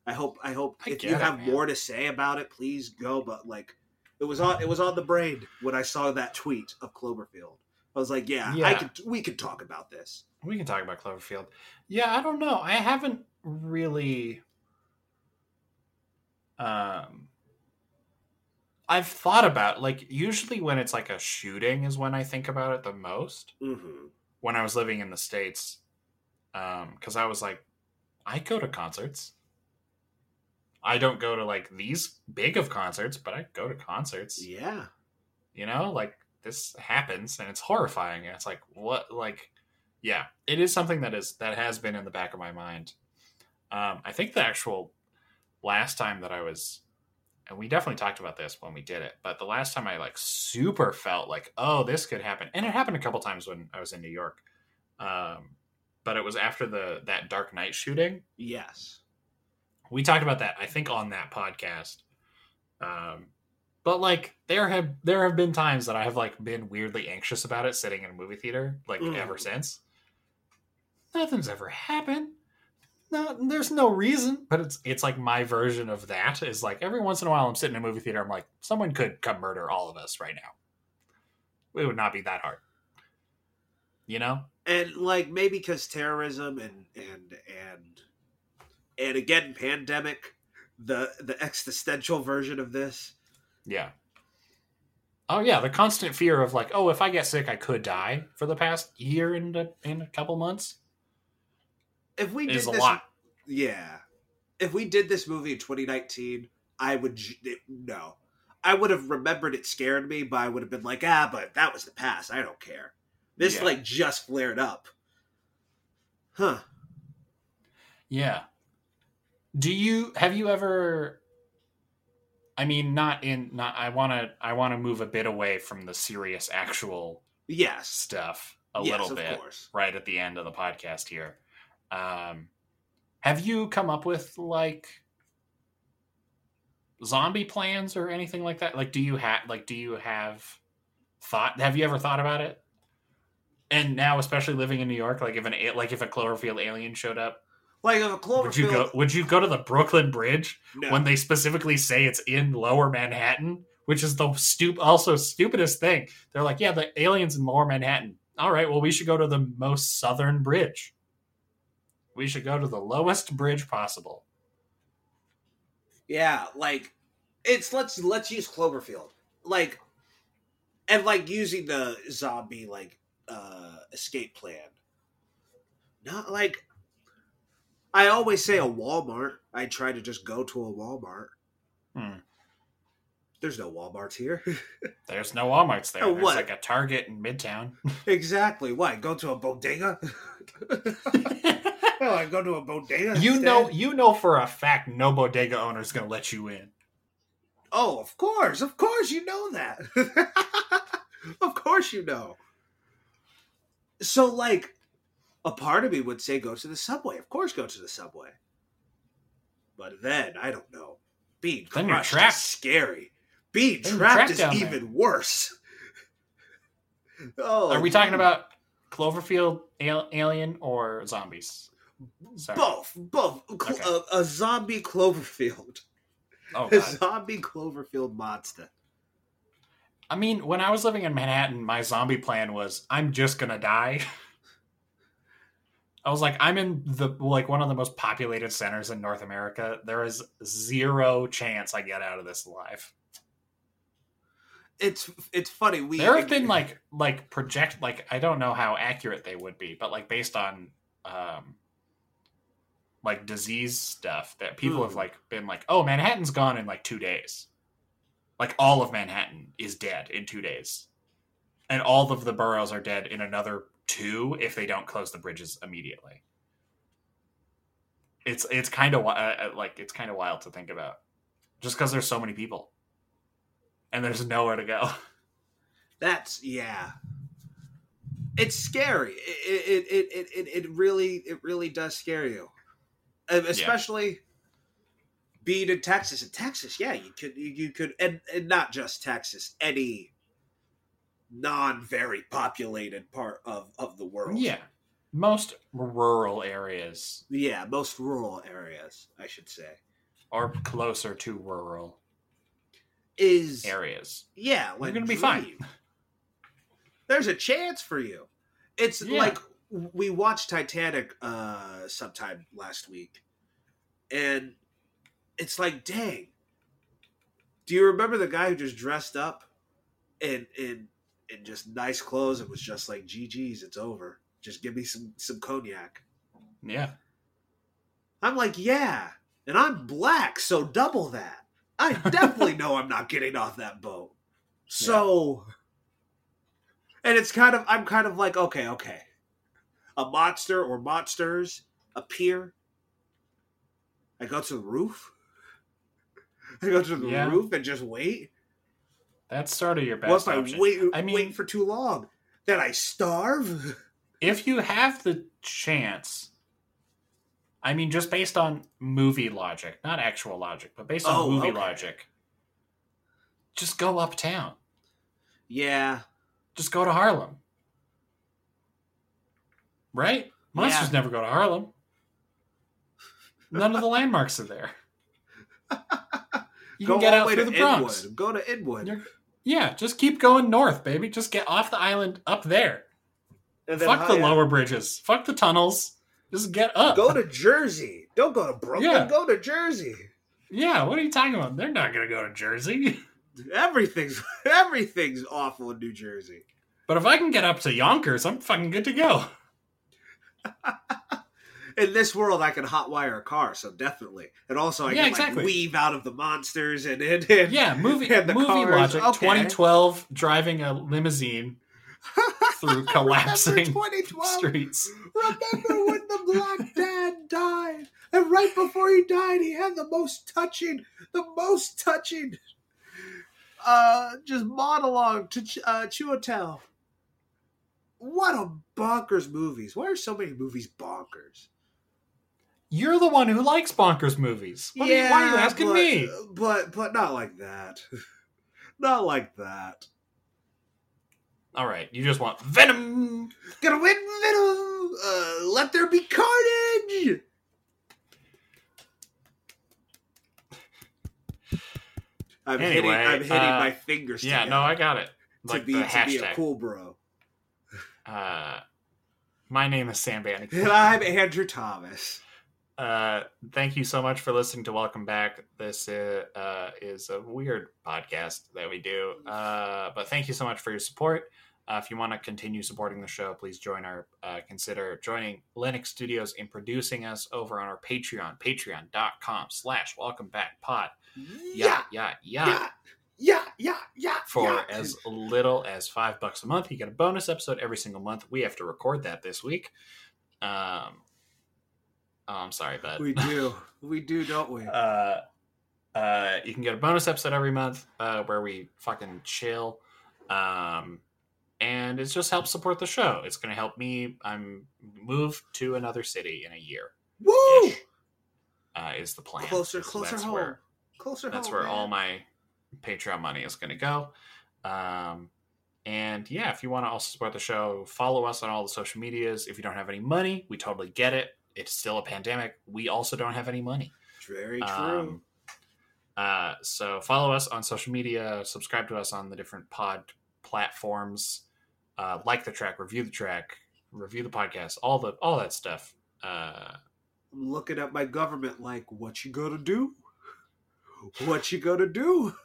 I hope I hope I if you it, have man. more to say about it, please go. But like, it was on it was on the brain when I saw that tweet of Cloverfield. I was like, yeah, I could we could talk about this. We can talk about Cloverfield. Yeah, I don't know. I haven't really um I've thought about like usually when it's like a shooting is when I think about it the most. Mm-hmm. When I was living in the states um cuz I was like I go to concerts. I don't go to like these big of concerts, but I go to concerts. Yeah. you know like this happens and it's horrifying and it's like what like yeah it is something that is that has been in the back of my mind um i think the actual last time that i was and we definitely talked about this when we did it but the last time i like super felt like oh this could happen and it happened a couple times when i was in new york um but it was after the that dark knight shooting Yes. we talked about that i think on that podcast um but like there have there have been times that i have like been weirdly anxious about it sitting in a movie theater like Mm. ever since nothing's ever happened no there's no reason. But it's it's like my version of that is like every once in a while i'm sitting in a movie theater i'm like someone could come murder all of us right now. It would not be that hard. You know? And like maybe because terrorism and and and and again pandemic the the existential version of this. Yeah. Oh yeah, the constant fear of like, oh, if I get sick, I could die for the past year and a, in a couple months if we did is a this lot. yeah if we did this movie in 2019 i would it- no i would have remembered it scared me but i would have been like ah but that was the past i don't care this Yeah. like just flared up huh Yeah. Do you have you ever? I mean, not in not. I want to. I want to move a bit away from the serious actual yes stuff a yes, little of bit course right at the end of the podcast here. Um, have you come up with like zombie plans or anything like that? Like, do you have like do you have thought? Have you ever thought about it? And now, especially living in New York, like if an a- like if a Cloverfield alien showed up, Like if a Cloverfield. Would you go? Would you go to the Brooklyn Bridge No. when they specifically say it's in Lower Manhattan, which is the stup- also stupidest thing? They're like, yeah, the aliens in Lower Manhattan. All right, well, we should go to the most southern bridge. We should go to the lowest bridge possible. Yeah, like it's let's let's use Cloverfield. Like and like using the zombie like uh escape plan. Not like I always say a Walmart. I try to just go to a Walmart. Hmm. There's no Walmarts here. There's no WalMarts there. Oh, There's what? like a Target in Midtown. exactly. Why? Go to a bodega? oh, I go to a bodega. you instead? know, you know for a fact, no bodega owner is going to let you in. Oh, of course, of course, you know that. of course, you know. So, like, a part of me would say go to the subway. Of course, go to the subway. But then I don't know. Being Then crushed trapped. is scary. Being Then trapped, trapped is down there. even worse. oh, Are we talking about Cloverfield, al- Alien, or zombies? Sorry. both? Both. Cl- a, a zombie Cloverfield. Oh, A zombie Cloverfield monster. I mean, when I was living in Manhattan, my zombie plan was I'm just gonna die. I was like, I'm in the like one of the most populated centers in North America. There is zero chance I get out of this alive. It's it's funny. We There have been like like project like I don't know how accurate they would be, but like based on um like disease stuff that people have Hmm. like been like, oh, Manhattan's gone in like two days. Like all of Manhattan is dead in two days, and all of the boroughs are dead in another two if they don't close the bridges immediately. It's it's kind of uh, like it's kind of wild to think about, just because there's so many people, and there's nowhere to go. That's yeah. It's scary. It it it it, it, it really it really does scare you, Especially being in Texas. In Texas, yeah, you could you, could and, and not just Texas, any non very populated part of of the world. Yeah. Most rural areas yeah, most rural areas, I should say, or closer to rural is areas. yeah, like you're gonna be fine. There's a chance for you. It's Yeah. like we watched Titanic uh sometime last week, and it's like, dang. Do you remember the guy who just dressed up in in in just nice clothes and was just like, GG's, it's over. Just give me some some cognac. Yeah. I'm like, yeah, and I'm black, so double that. I definitely know I'm not getting off that boat. So, and it's kind of, I'm kind of like, okay, okay. A monster or monsters appear. I go to the roof. I go to the Yeah. roof and just wait. That's sort of your What best if I wait, I mean- wait for too long? Then I starve? if you have the chance, I mean, just based on movie logic, not actual logic, but based on Oh, movie okay. logic, just go uptown. Yeah. Just go to Harlem. Right? Monsters Yeah. never go to Harlem. None of the landmarks are there. You go can get out through to the Bronx. Inwood. Go to Inwood. You're- Yeah, just keep going north, baby. Just get off the island up there. And then Fuck the hi- lower bridges. Fuck the tunnels. Just get up. Go to Jersey. Don't go to Brooklyn. Yeah. Go to Jersey. Yeah, what are you talking about? They're not going to go to Jersey. Everything's everything's awful in New Jersey. But if I can get up to Yonkers, I'm fucking good to go. In this world, I can hotwire a car, so definitely. And also, I Yeah, can exactly. like weave out of the monsters and and, and Yeah, movie and the movie cars. logic. Okay. 2012, driving a limousine through collapsing streets. Remember when the black dad died, and right before he died, he had the most touching, the most touching, uh, just monologue to Ch- uh, Chiwetel what a bonkers movies. Why are so many movies bonkers? You're the one who likes bonkers movies. What yeah, are you, why are you asking but, me? But but not like that. not like that. All right, you just want Venom. Gonna win Venom. Uh, let there be carnage. I'm anyway, hitting, I'm hitting uh, my fingers. Yeah, no, I got it. Like to be to be a cool bro uh, my name is Sam Bannick. And I'm Andrew Thomas. Uh, thank you so much for listening to Welcome Back. This uh, uh, is a weird podcast that we do, uh, but thank you so much for your support. Uh, if you want to continue supporting the show, please join our uh, consider joining Linux Studios in producing us over on our Patreon, patreon.com slash welcome back pod. Yeah, yeah, yeah. yeah, yeah, yeah, yeah. Yeah. For yeah. as little as five bucks a month, you get a bonus episode every single month. We have to record that this week. Um, oh, I'm sorry, but we do, we do, don't we? uh, uh, you can get a bonus episode every month uh, where we fucking chill. Um, and it just helps support the show. It's going to help me. I'm move to another city in a year. Woo! Uh, is the plan Closer, closer home. Where, Closer that's home. where man. all my Patreon money is going to go. Um, and yeah, if you want to also support the show, follow us on all the social medias. If you don't have any money, we totally get it. It's still a pandemic. We also don't have any money. Very true. Um, uh, so follow us on social media, subscribe to us on the different pod platforms, uh, like the track, review the track, review the podcast, all the all that stuff. Uh, I'm looking at my government like, what you gonna do? What you gonna do?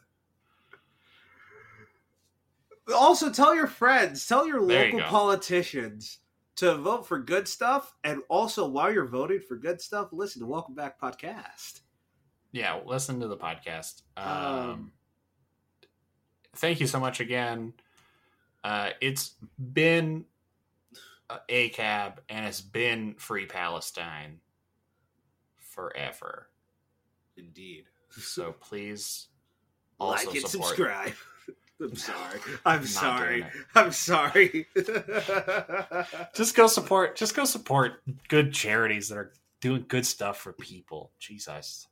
Also, tell your friends, tell your There local go. politicians to vote for good stuff. And also, while you're voting for good stuff, listen to Welcome Back Podcast. yeah, listen to the podcast. Um, Um, thank you so much again. Uh, it's been a cab and it's been free Palestine forever. Indeed. So please also like and subscribe. I'm sorry. I'm sorry. I'm sorry. Just go support. Just go support good charities that are doing good stuff for people. Jesus.